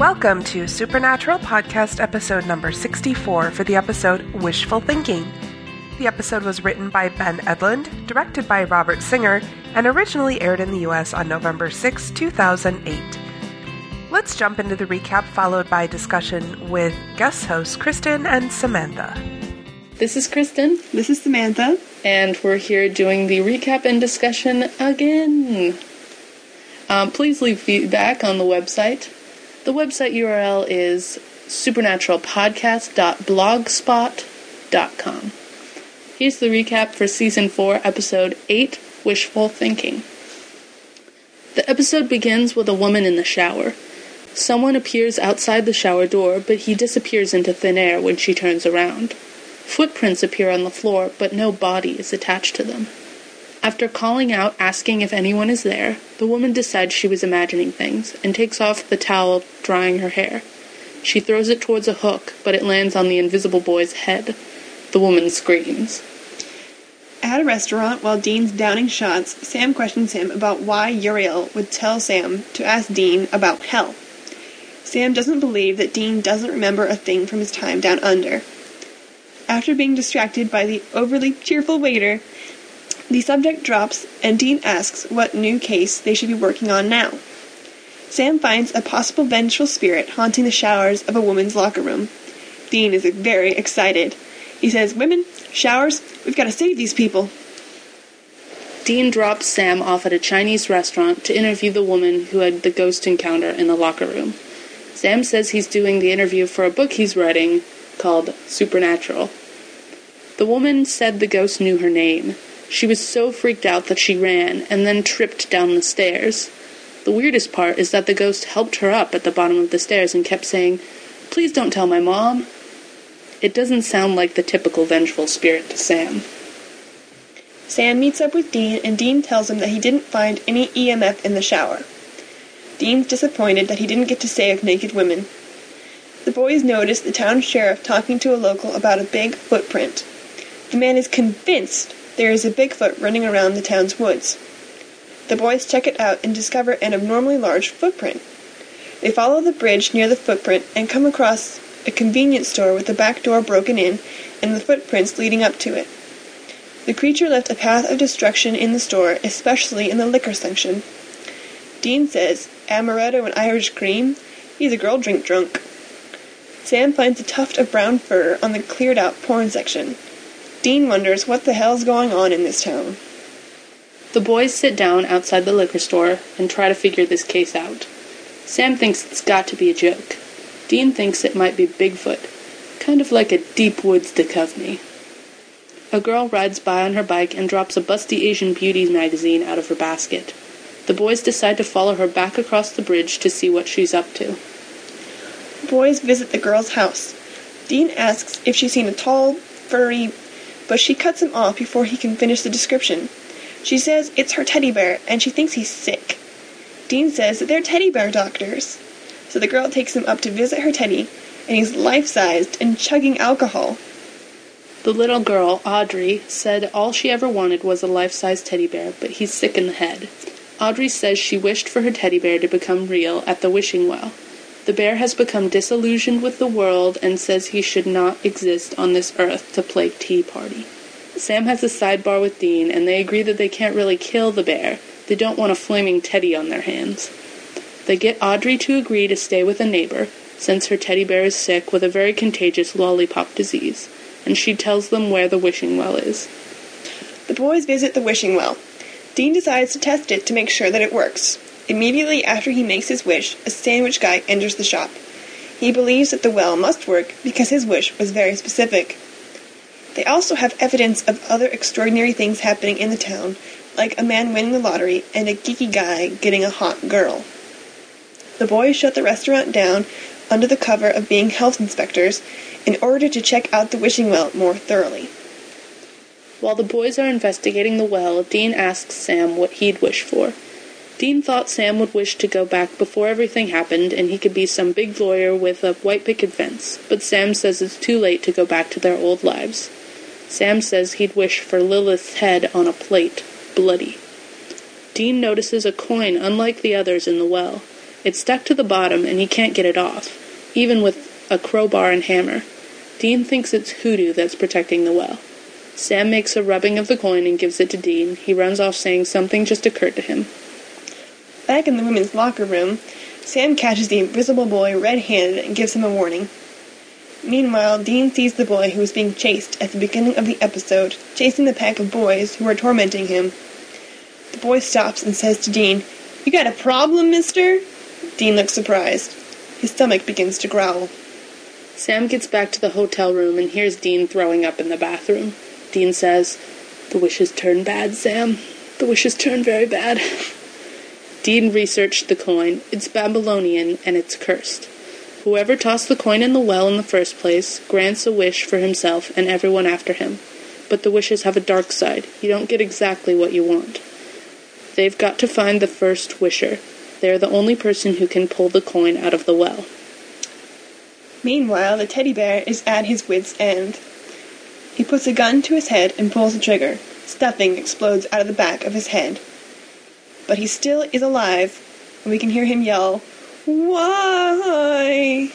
Welcome to Supernatural Podcast episode number 64 for the episode Wishful Thinking. The episode was written by Ben Edlund, directed by Robert Singer, and originally aired in the US on November 6, 2008. Let's jump into the recap, followed by discussion with guest hosts Kristen and Samantha. This is Kristen, This is Samantha. and we're here doing the recap and discussion again. Um, please leave feedback on the website. The website URL is supernaturalpodcast.blogspot.com. Here's the recap for season 4, episode 8 Wishful Thinking. The episode begins with a woman in the shower. Someone appears outside the shower door, but he disappears into thin air when she turns around. Footprints appear on the floor, but no body is attached to them. After calling out asking if anyone is there, the woman decides she was imagining things and takes off the towel drying her hair. She throws it towards a hook, but it lands on the invisible boy's head. The woman screams. At a restaurant, while Dean's downing shots, Sam questions him about why Uriel would tell Sam to ask Dean about hell. Sam doesn't believe that Dean doesn't remember a thing from his time down under. After being distracted by the overly cheerful waiter, the subject drops and Dean asks what new case they should be working on now. Sam finds a possible vengeful spirit haunting the showers of a woman's locker room. Dean is very excited. He says, Women, showers, we've got to save these people. Dean drops Sam off at a Chinese restaurant to interview the woman who had the ghost encounter in the locker room. Sam says he's doing the interview for a book he's writing called Supernatural. The woman said the ghost knew her name. She was so freaked out that she ran and then tripped down the stairs. The weirdest part is that the ghost helped her up at the bottom of the stairs and kept saying, Please don't tell my mom. It doesn't sound like the typical vengeful spirit to Sam. Sam meets up with Dean, and Dean tells him that he didn't find any EMF in the shower. Dean's disappointed that he didn't get to save naked women. The boys notice the town sheriff talking to a local about a big footprint. The man is convinced there is a Bigfoot running around the town's woods. The boys check it out and discover an abnormally large footprint. They follow the bridge near the footprint and come across a convenience store with the back door broken in and the footprints leading up to it. The creature left a path of destruction in the store, especially in the liquor section. Dean says, Amaretto and Irish cream? He's a girl drink drunk. Sam finds a tuft of brown fur on the cleared out porn section. Dean wonders what the hell's going on in this town. The boys sit down outside the liquor store and try to figure this case out. Sam thinks it's got to be a joke. Dean thinks it might be Bigfoot, kind of like a deep woods Duchovny. A girl rides by on her bike and drops a busty Asian Beauties magazine out of her basket. The boys decide to follow her back across the bridge to see what she's up to. Boys visit the girl's house. Dean asks if she's seen a tall, furry, but she cuts him off before he can finish the description. She says it's her teddy bear and she thinks he's sick. Dean says that they're teddy bear doctors. So the girl takes him up to visit her teddy, and he's life sized and chugging alcohol. The little girl, Audrey, said all she ever wanted was a life sized teddy bear, but he's sick in the head. Audrey says she wished for her teddy bear to become real at the wishing well. The bear has become disillusioned with the world and says he should not exist on this earth to play tea party. Sam has a sidebar with Dean, and they agree that they can't really kill the bear. They don't want a flaming teddy on their hands. They get Audrey to agree to stay with a neighbor, since her teddy bear is sick with a very contagious lollipop disease, and she tells them where the wishing well is. The boys visit the wishing well. Dean decides to test it to make sure that it works. Immediately after he makes his wish, a sandwich guy enters the shop. He believes that the well must work because his wish was very specific. They also have evidence of other extraordinary things happening in the town, like a man winning the lottery and a geeky guy getting a hot girl. The boys shut the restaurant down under the cover of being health inspectors in order to check out the wishing well more thoroughly. While the boys are investigating the well, Dean asks Sam what he'd wish for. Dean thought Sam would wish to go back before everything happened and he could be some big lawyer with a white picket fence, but Sam says it's too late to go back to their old lives. Sam says he'd wish for Lilith's head on a plate, bloody. Dean notices a coin unlike the others in the well. It's stuck to the bottom and he can't get it off, even with a crowbar and hammer. Dean thinks it's Hoodoo that's protecting the well. Sam makes a rubbing of the coin and gives it to Dean. He runs off saying something just occurred to him. Back in the women's locker room, Sam catches the invisible boy red-handed and gives him a warning. Meanwhile, Dean sees the boy who was being chased at the beginning of the episode, chasing the pack of boys who are tormenting him. The boy stops and says to Dean, You got a problem, mister? Dean looks surprised. His stomach begins to growl. Sam gets back to the hotel room and hears Dean throwing up in the bathroom. Dean says, The wishes turn bad, Sam. The wishes turn very bad. Dean researched the coin. It's Babylonian and it's cursed. Whoever tossed the coin in the well in the first place grants a wish for himself and everyone after him. But the wishes have a dark side. You don't get exactly what you want. They've got to find the first wisher. They're the only person who can pull the coin out of the well. Meanwhile, the teddy bear is at his wits' end. He puts a gun to his head and pulls the trigger. Stuffing explodes out of the back of his head. But he still is alive, and we can hear him yell, Why?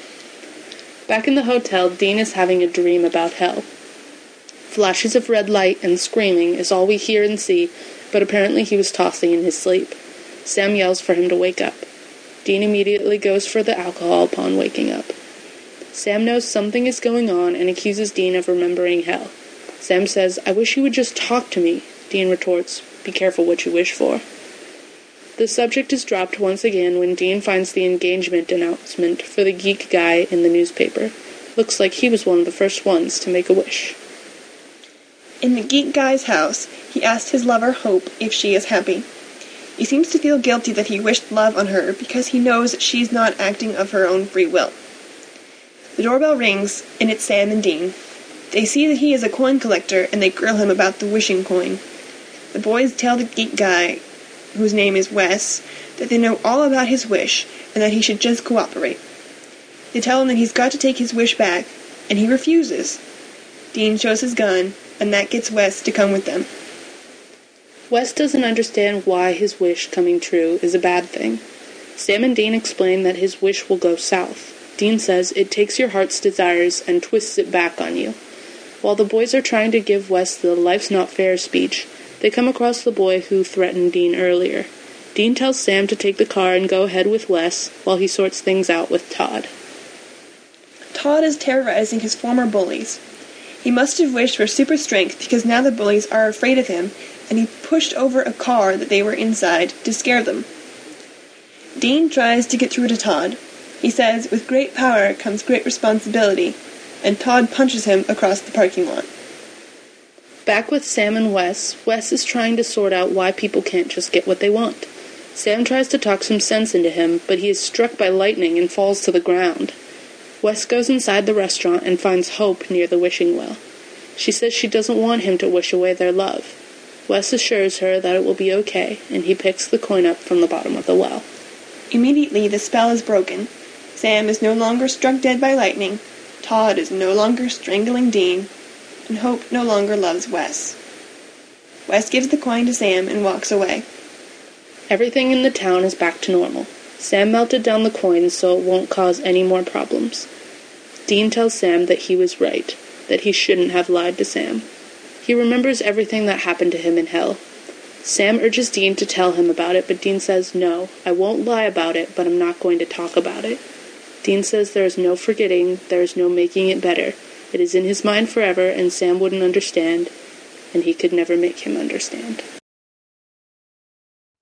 Back in the hotel, Dean is having a dream about hell. Flashes of red light and screaming is all we hear and see, but apparently he was tossing in his sleep. Sam yells for him to wake up. Dean immediately goes for the alcohol upon waking up. Sam knows something is going on and accuses Dean of remembering hell. Sam says, I wish you would just talk to me. Dean retorts, Be careful what you wish for. The subject is dropped once again when Dean finds the engagement announcement for the geek guy in the newspaper. Looks like he was one of the first ones to make a wish. In the geek guy's house, he asks his lover Hope if she is happy. He seems to feel guilty that he wished love on her because he knows she's not acting of her own free will. The doorbell rings, and it's Sam and Dean. They see that he is a coin collector, and they grill him about the wishing coin. The boys tell the geek guy, whose name is Wes, that they know all about his wish, and that he should just cooperate. They tell him that he's got to take his wish back, and he refuses. Dean shows his gun, and that gets Wes to come with them. Wes doesn't understand why his wish coming true is a bad thing. Sam and Dean explain that his wish will go south. Dean says it takes your heart's desires and twists it back on you. While the boys are trying to give Wes the life's not fair speech, they come across the boy who threatened Dean earlier. Dean tells Sam to take the car and go ahead with Wes while he sorts things out with Todd. Todd is terrorizing his former bullies. He must have wished for super strength because now the bullies are afraid of him, and he pushed over a car that they were inside to scare them. Dean tries to get through to Todd, he says, with great power comes great responsibility, and Todd punches him across the parking lot. Back with Sam and Wes, Wes is trying to sort out why people can't just get what they want. Sam tries to talk some sense into him, but he is struck by lightning and falls to the ground. Wes goes inside the restaurant and finds Hope near the wishing well. She says she doesn't want him to wish away their love. Wes assures her that it will be okay, and he picks the coin up from the bottom of the well. Immediately, the spell is broken, Sam is no longer struck dead by lightning, Todd is no longer strangling Dean, and Hope no longer loves Wes. Wes gives the coin to Sam and walks away. Everything in the town is back to normal. Sam melted down the coin so it won't cause any more problems. Dean tells Sam that he was right, that he shouldn't have lied to Sam. He remembers everything that happened to him in hell. Sam urges Dean to tell him about it, but Dean says, No, I won't lie about it, but I'm not going to talk about it. Dean says there is no forgetting, there is no making it better. It is in his mind forever, and Sam wouldn't understand, and he could never make him understand.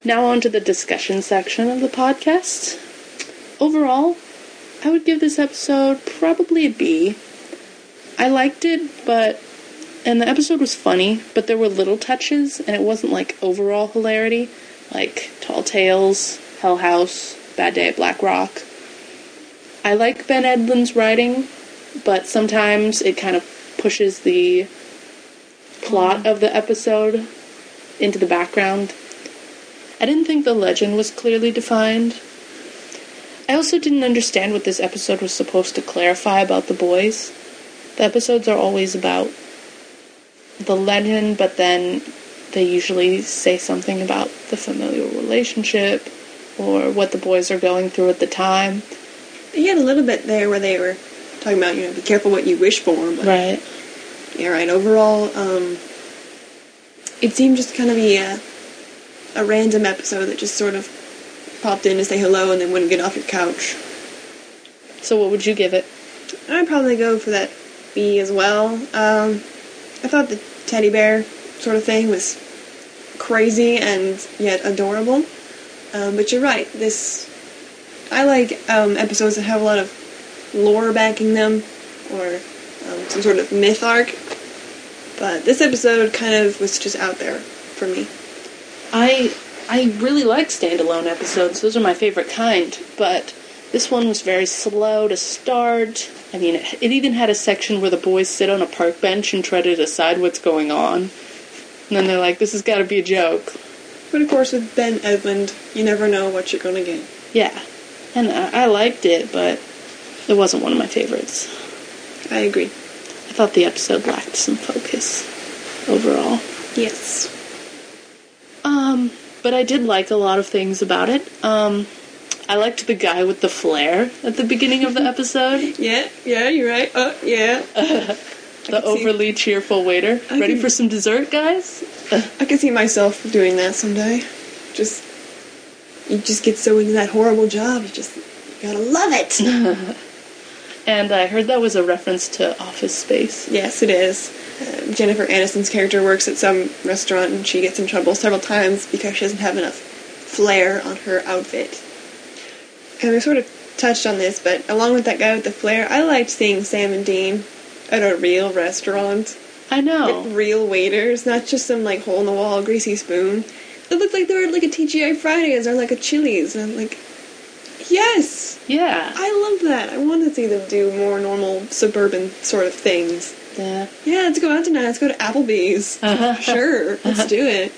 Now, on to the discussion section of the podcast. Overall, I would give this episode probably a B. I liked it, but. And the episode was funny, but there were little touches, and it wasn't like overall hilarity, like Tall Tales, Hell House, Bad Day at Black Rock. I like Ben Edlund's writing, but sometimes it kind of pushes the plot of the episode into the background. I didn't think the legend was clearly defined. I also didn't understand what this episode was supposed to clarify about the boys. The episodes are always about the legend, but then they usually say something about the familial relationship or what the boys are going through at the time. He had a little bit there where they were talking about, you know, be careful what you wish for. But Right. yeah, right. Overall, um, it seemed just kind of be a, a random episode that just sort of popped in to say hello and then wouldn't get off your couch. So what would you give it? I'd probably go for that B as well. Um, I thought the teddy bear sort of thing was crazy and yet adorable. Um, but you're right. This I like um, episodes that have a lot of lore backing them or um, some sort of myth arc. But this episode kind of was just out there for me. I I really like standalone episodes. Those are my favorite kind, but this one was very slow to start. I mean, it, it even had a section where the boys sit on a park bench and try to decide what's going on. And then they're like, this has got to be a joke. But of course, with Ben Edlund, you never know what you're gonna get. Yeah. And I, I liked it, but it wasn't one of my favorites. I agree. I thought the episode lacked some focus overall. Yes. Um, but I did like a lot of things about it. Um, I liked the guy with the flare at the beginning of the episode. Yeah, yeah, you're right. Uh, yeah. the can see- overly cheerful waiter. I Ready can- for some dessert, guys? I can see myself doing that someday. Just you just get so into that horrible job, you just you gotta love it. And I heard that was a reference to Office Space. yes, it is. Um, Jennifer Aniston's character works at some restaurant and she gets in trouble several times because she doesn't have enough flair on her outfit. And we sort of touched on this, but along with that guy with the flair, I liked seeing Sam and Dean at a real restaurant. I know. With real waiters, not just some like hole in the wall greasy spoon. It looked like they were at like a TGI Fridays or like a Chili's, and I'm like, yes, Yeah. I love that. I want to see them do more normal suburban sort of things. Yeah. Yeah, let's go out tonight. Let's go to Applebee's. Uh-huh. sure, let's do it.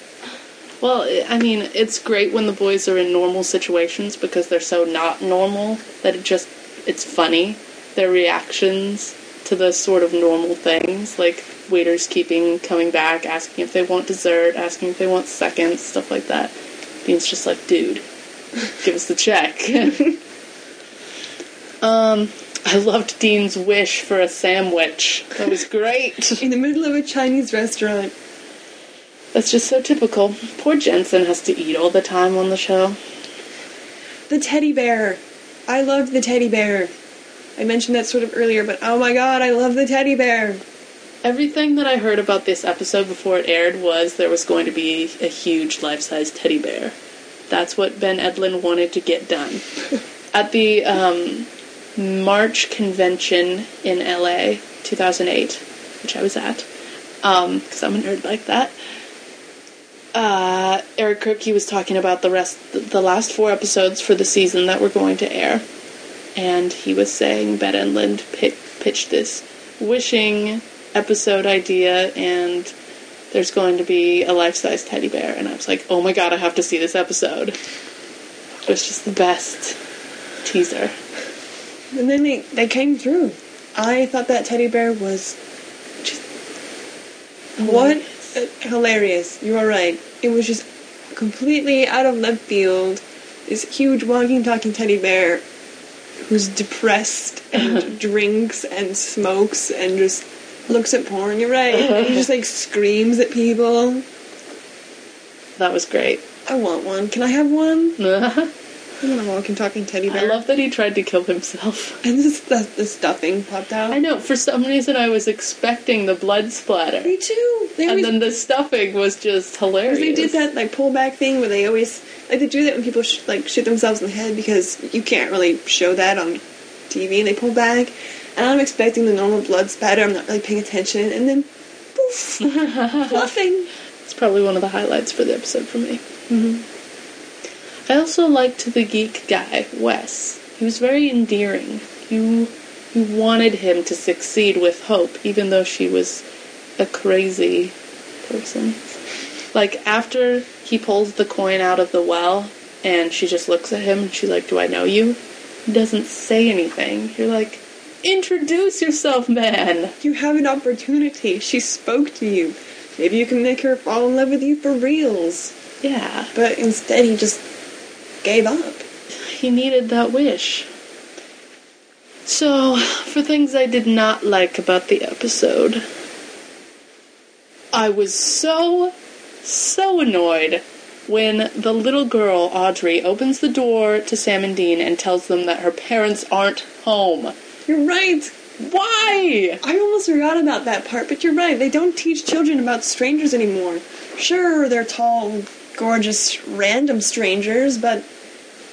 Well, I- I mean, it's great when the boys are in normal situations because they're so not normal that it just it's funny. Their reactions to those sort of normal things, like waiters keeping coming back, asking if they want dessert, asking if they want seconds, stuff like that. Dean's just like, dude, give us the check. um, I loved Dean's wish for a sandwich. That was great. In the middle of a Chinese restaurant. That's just so typical. Poor Jensen has to eat all the time on the show. The teddy bear. I loved the teddy bear. I mentioned that sort of earlier, but oh my god, I love the teddy bear. Everything that I heard about this episode before it aired was there was going to be a huge life size teddy bear. That's what Ben Edlund wanted to get done. At the um, March convention in LA 2008, which I was at, because I'm a nerd like that, uh, Eric Kripke was talking about the rest, the last four episodes for the season that were going to air. And he was saying Ben Edlund pitched this wishing episode idea, and there's going to be a life size teddy bear. And I was like, oh my god, I have to see this episode. It was just the best teaser. And then they, they came through. I thought that teddy bear was just. What? Uh, hilarious. You are right. It was just completely out of left field. This huge walking, talking teddy bear who's depressed and drinks and smokes and just looks at porn. You're right. And he just like screams at people. That was great. I want one. Can I have one? I I want a walking, talking teddy bear. I love that he tried to kill himself. And this, the, the stuffing popped out. I know, for some reason I was expecting the blood splatter. Me too. They And always- then the stuffing was just hilarious. They did that like pullback thing where they always like they do that when people sh- like shoot themselves in the head because you can't really show that on TV and they pull back. And I'm expecting the normal blood spatter. I'm not really paying attention, and then poof, fluffing. It's probably one of the highlights for the episode for me. Mm-hmm. I also liked the geek guy, Wes. He was very endearing. You you wanted him to succeed with Hope, even though she was a crazy person. Like after he pulls the coin out of the well and she just looks at him and she's like, Do I know you? He doesn't say anything. You're like, Introduce yourself, man. You have an opportunity. She spoke to you. Maybe you can make her fall in love with you for reals. Yeah. But instead, he just gave up. He needed that wish. So, for things I did not like about the episode, I was so, so annoyed when the little girl, Audrey, opens the door to Sam and Dean and tells them that her parents aren't home. You're right. Why? I almost forgot about that part, but you're right. They don't teach children about strangers anymore. Sure, they're tall, gorgeous, random strangers, but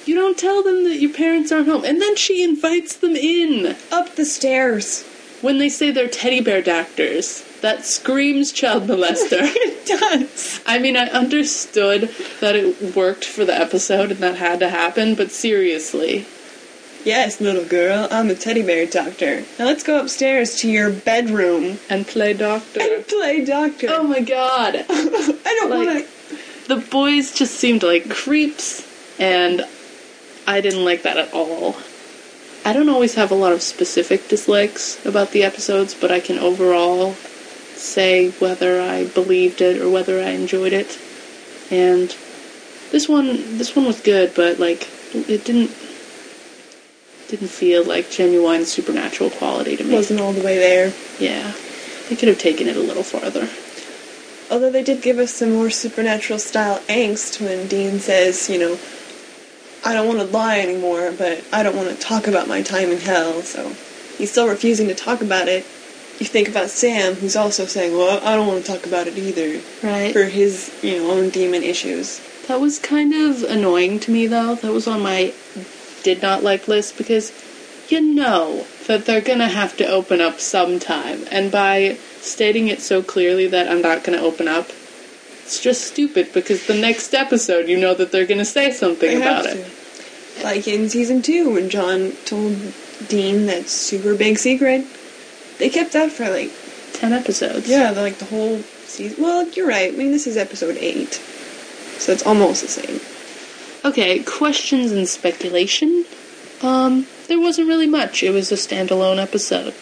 You don't tell them that your parents aren't home. And then she invites them in up the stairs. when they say they're teddy bear doctors. That screams child molester. it does. I mean, I understood that it worked for the episode and that had to happen, but seriously. Yes, little girl, I'm a teddy bear doctor. Now let's go upstairs to your bedroom And play doctor. and play doctor. Oh my god. I don't like- want to. The boys just seemed like creeps, and I didn't like that at all. I don't always have a lot of specific dislikes about the episodes, but I can overall say whether I believed it or whether I enjoyed it. And this one this one was good, but like it didn't didn't feel like genuine supernatural quality to me. Wasn't all the way there. Yeah. They could have taken it a little farther. Although they did give us some more supernatural style angst when Dean says, you know, I don't want to lie anymore, but I don't want to talk about my time in hell, so he's still refusing to talk about it. You think about Sam, who's also saying, well, I don't want to talk about it either, Right. for his, you know, own demon issues. That was kind of annoying to me, though. That was on my did not like list because you know that they're gonna have to open up sometime, and by stating it so clearly that I'm not gonna open up, it's just stupid because the next episode you know that they're gonna say something They about it. Like in season two, when John told Dean that super big secret, they kept that for like Ten episodes. Yeah, like the whole season. Well, you're right. I mean, this is episode eight, so it's almost the same. Okay, questions and speculation. Um, there wasn't really much. It was a standalone episode.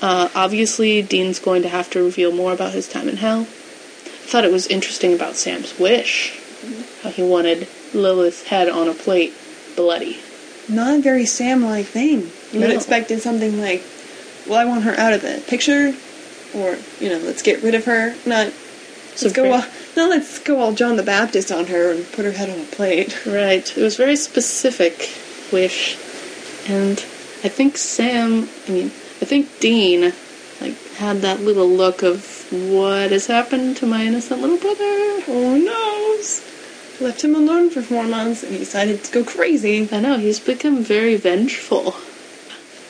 Uh, obviously, Dean's going to have to reveal more about his time in hell. I thought it was interesting about Sam's wish. How he wanted Lilith's head on a plate, bloody. Not a very Sam-like thing. You would No. expected something like, "Well, I want her out of the picture," or you know, "Let's get rid of her." Not So let's go. Very- All, no, let's go all John the Baptist on her and put her head on a plate. Right. It was very specific wish. And I think Sam, I mean, I think Dean, like, had that little look of what has happened to my innocent little brother. Oh no! Left him alone for four months, and he decided to go crazy. I know, he's become very vengeful.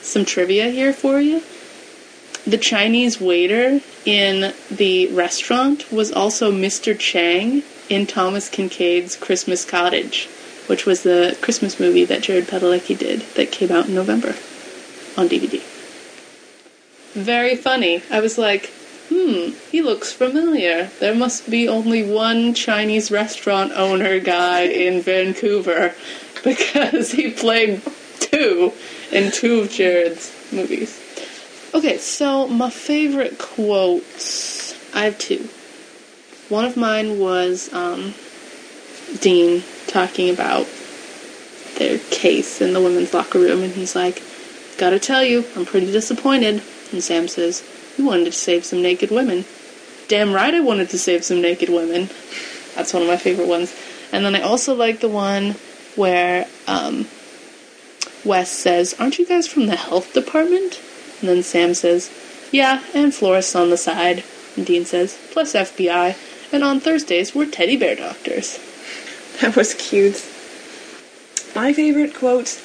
Some trivia here for you. The Chinese waiter in the restaurant was also Mr. Chang in Thomas Kinkade's Christmas Cottage, which was the Christmas movie that Jared Padalecki did that came out in November on DVD. Very funny. I was like, hmm, he looks familiar. There must be only one Chinese restaurant owner guy in Vancouver because he played two in two of Jared's movies. Okay, so my favorite quotes. I have two. One of mine was um, Dean talking about their case in the women's locker room, and he's like, Gotta tell you, I'm pretty disappointed. And Sam says, You wanted to save some naked women. Damn right I wanted to save some naked women. That's one of my favorite ones. And then I also like the one where um, Wes says, Aren't you guys from the health department? And then Sam says, Yeah, and florists on the side. And Dean says, Plus FBI. And on Thursdays, we're teddy bear doctors. That was cute. My favorite quote,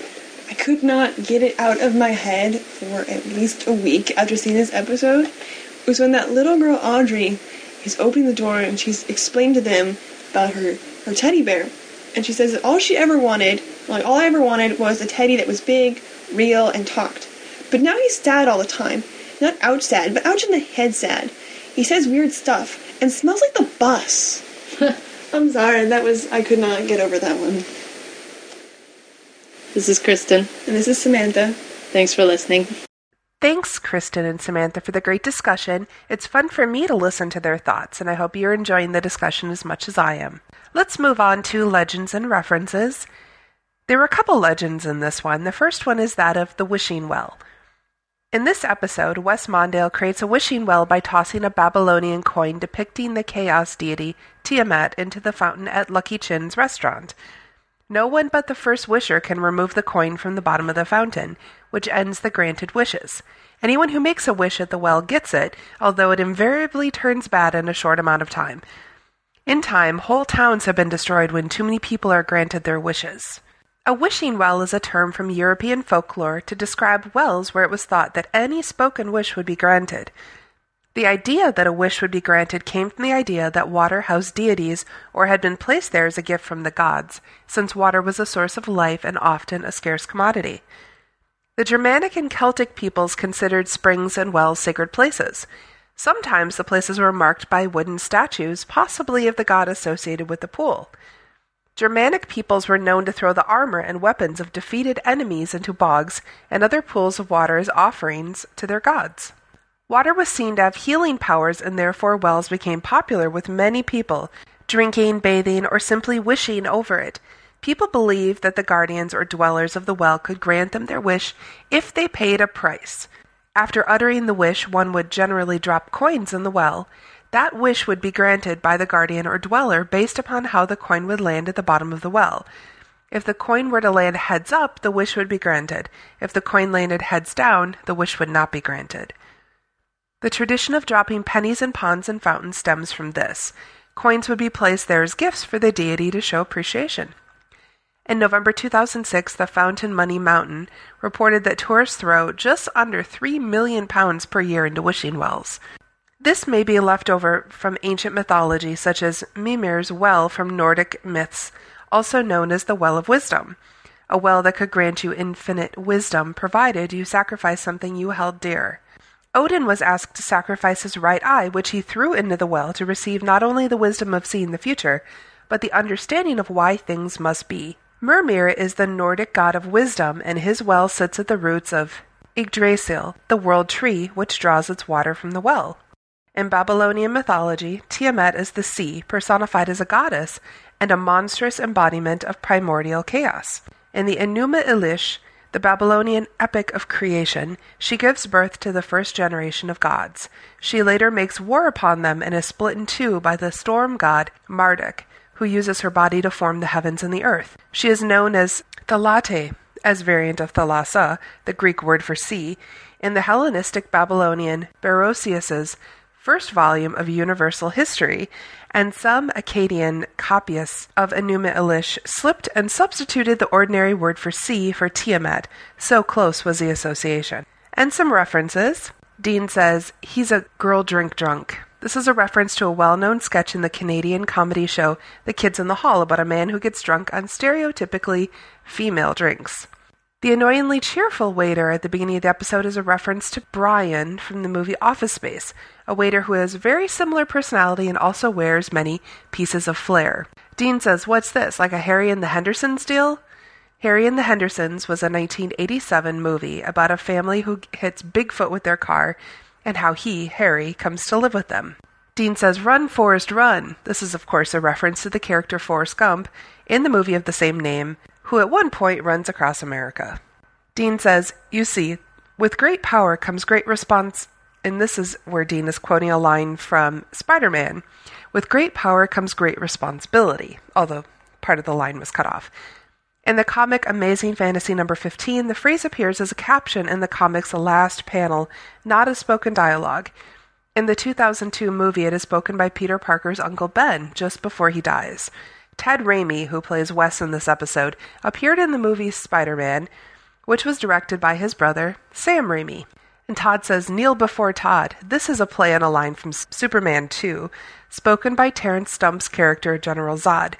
I could not get it out of my head for at least a week after seeing this episode, was when that little girl Audrey is opening the door and she's explained to them about her, her teddy bear. And she says that all she ever wanted, like all I ever wanted was a teddy that was big, real, and talked. But now he's sad all the time. Not ouch sad, but ouch in the head sad. He says weird stuff and smells like the bus. I'm sorry, that was I could not get over that one. This is Kristen. And this is Samantha. Thanks for listening. Thanks, Kristen and Samantha, for the great discussion. It's fun for me to listen to their thoughts, and I hope you're enjoying the discussion as much as I am. Let's move on to legends and references. There are a couple legends in this one. The first one is that of the wishing well. In this episode, Wes Mondale creates a wishing well by tossing a Babylonian coin depicting the chaos deity Tiamat into the fountain at Lucky Chin's restaurant. No one but the first wisher can remove the coin from the bottom of the fountain, which ends the granted wishes. Anyone who makes a wish at the well gets it, although it invariably turns bad in a short amount of time. In time, whole towns have been destroyed when too many people are granted their wishes. A wishing well is a term from European folklore to describe wells where it was thought that any spoken wish would be granted. The idea that a wish would be granted came from the idea that water housed deities or had been placed there as a gift from the gods, since water was a source of life and often a scarce commodity. The Germanic and Celtic peoples considered springs and wells sacred places. Sometimes the places were marked by wooden statues, possibly of the god associated with the pool. Germanic peoples were known to throw the armor and weapons of defeated enemies into bogs and other pools of water as offerings to their gods. Water was seen to have healing powers, and therefore wells became popular with many people, drinking, bathing, or simply wishing over it. People believed that the guardians or dwellers of the well could grant them their wish if they paid a price. After uttering the wish, one would generally drop coins in the well, that wish would be granted by the guardian or dweller based upon how the coin would land at the bottom of the well. If the coin were to land heads up, the wish would be granted. If the coin landed heads down, the wish would not be granted. The tradition of dropping pennies in ponds and fountains stems from this. Coins would be placed there as gifts for the deity to show appreciation. In November 2006, the Fountain Money Mountain reported that tourists throw just under 3 million pounds per year into wishing wells. This may be left over from ancient mythology, such as Mimir's well from Nordic myths, also known as the Well of Wisdom, a well that could grant you infinite wisdom provided you sacrifice something you held dear. Odin was asked to sacrifice his right eye, which he threw into the well to receive not only the wisdom of seeing the future, but the understanding of why things must be. Mimir is the Nordic god of wisdom, and his well sits at the roots of Yggdrasil, the world tree which draws its water from the well. In Babylonian mythology, Tiamat is the sea, personified as a goddess and a monstrous embodiment of primordial chaos. In the Enuma Elish, the Babylonian epic of creation, she gives birth to the first generation of gods. She later makes war upon them and is split in two by the storm god Marduk, who uses her body to form the heavens and the earth. She is known as Thalate, as variant of Thalassa, the Greek word for sea, in the Hellenistic Babylonian Berossus's first volume of Universal History, and some Akkadian copyists of Enuma Elish slipped and substituted the ordinary word for sea for Tiamat, so close was the association. And some references. Dean says, he's a girl drink drunk. This is a reference to a well known sketch in the Canadian comedy show The Kids in the Hall about a man who gets drunk on stereotypically female drinks. The annoyingly cheerful waiter at the beginning of the episode is a reference to Brian from the movie Office Space, a waiter who has a very similar personality and also wears many pieces of flair. Dean says, What's this, like a Harry and the Hendersons deal? Harry and the Hendersons was a 1987 movie about a family who hits Bigfoot with their car and how he, Harry, comes to live with them. Dean says, Run, Forrest, run. This is, of course, a reference to the character Forrest Gump in the movie of the same name, who at one point runs across America. Dean says, You see, with great power comes great response. And this is where Dean is quoting a line from Spider Man. With great power comes great responsibility, although part of the line was cut off. In the comic Amazing Fantasy number 15, the phrase appears as a caption in the comic's last panel, not as spoken dialogue. In the 2002 movie, it is spoken by Peter Parker's Uncle Ben just before he dies. Ted Raimi, who plays Wes in this episode, appeared in the movie Spider Man, which was directed by his brother, Sam Raimi. And Todd says, Kneel before Todd. This is a play on a line from Superman 2, spoken by Terence Stamp's character, General Zod.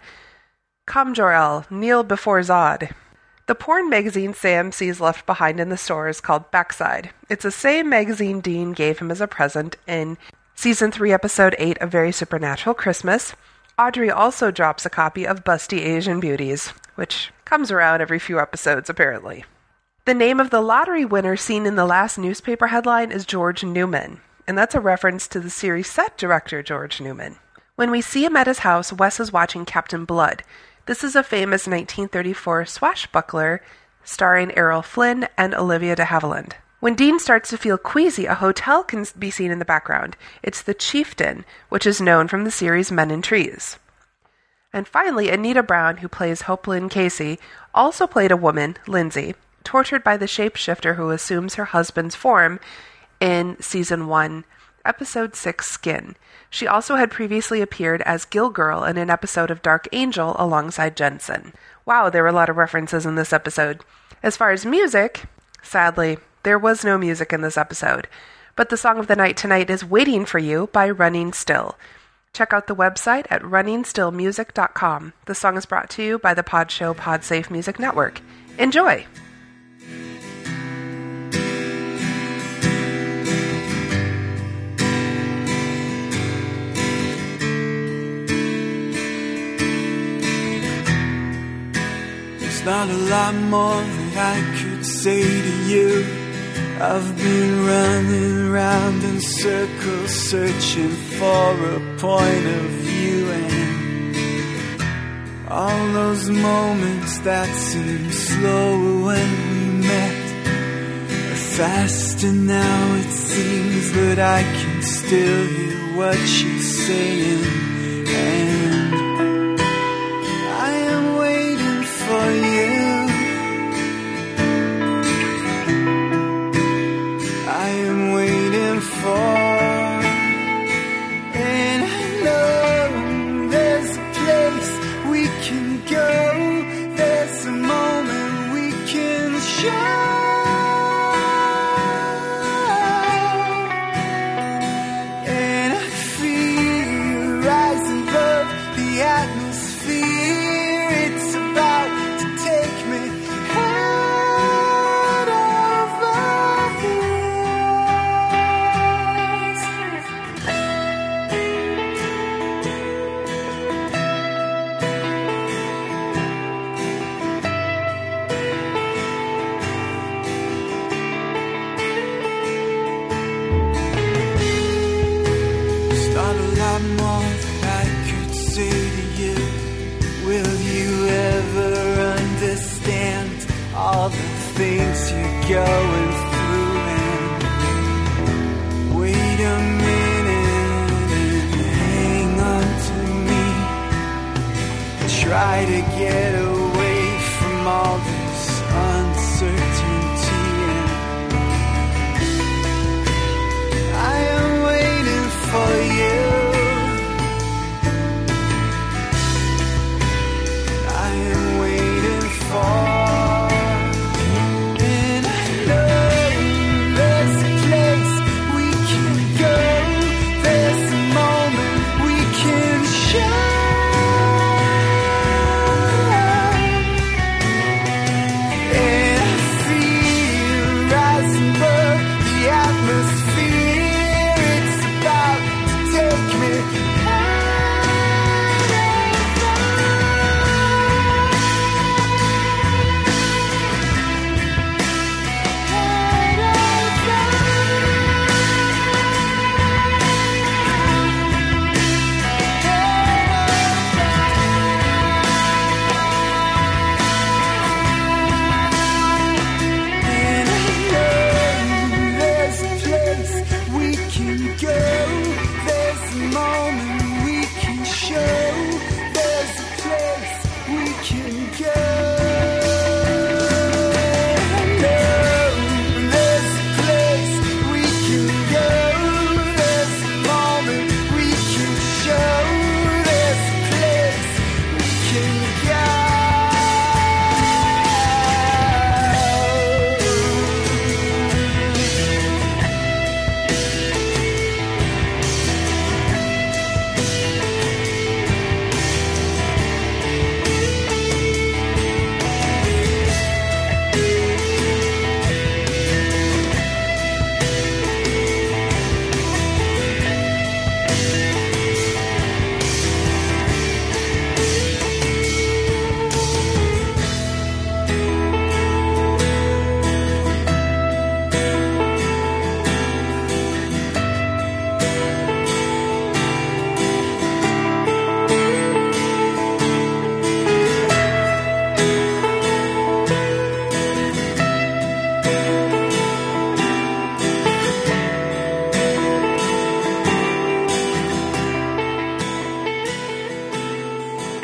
Come, Jor-El, kneel before Zod. The porn magazine Sam sees left behind in the store is called Backside. It's the same magazine Dean gave him as a present in season 3, episode 8 of Very Supernatural Christmas. Audrey also drops a copy of Busty Asian Beauties, which comes around every few episodes, apparently. The name of the lottery winner seen in the last newspaper headline is George Newman, and that's a reference to the series set director George Newman. When we see him at his house, Wes is watching Captain Blood. This is a famous 1934 swashbuckler starring Errol Flynn and Olivia de Havilland. When Dean starts to feel queasy, a hotel can be seen in the background. It's the Chieftain, which is known from the series Men in Trees. And finally, Anita Brown, who plays Hope Lynn Casey, also played a woman, Lindsay, tortured by the shapeshifter who assumes her husband's form in season 1, episode 6 Skin. She also had previously appeared as Gill Girl in an episode of Dark Angel alongside Jensen. Wow, there were a lot of references in this episode. As far as music, sadly, there was no music in this episode. But the song of the night tonight is Waiting for You by Running Still. Check out the website at runningstillmusic.com. The song is brought to you by the Pod Show Podsafe Music Network. Enjoy! There's not a lot more that I could say to you. I've been running round in circles searching for a point of view and all those moments that seemed slower when we met are faster now it seems but I can still hear what she's saying and going through? And wait a minute and hang on to me. Try to get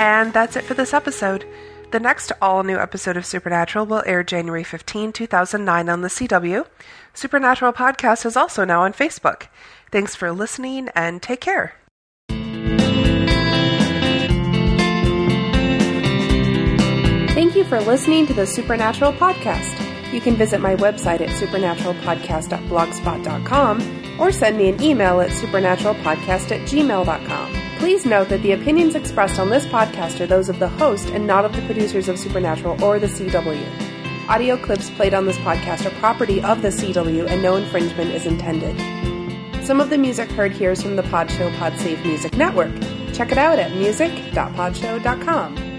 And that's it for this episode. The next all new episode of Supernatural will air January 15, 2009 on the CW. Supernatural Podcast is also now on Facebook. Thanks for listening and take care. Thank you for listening to the Supernatural Podcast. You can visit my website at supernaturalpodcast.blogspot.com or send me an email at supernaturalpodcast at gmail.com. Please note that the opinions expressed on this podcast are those of the host and not of the producers of Supernatural or the CW. Audio clips played on this podcast are property of the CW and no infringement is intended. Some of the music heard here is from the Podshow Podsafe Music Network. Check it out at music.podshow.com.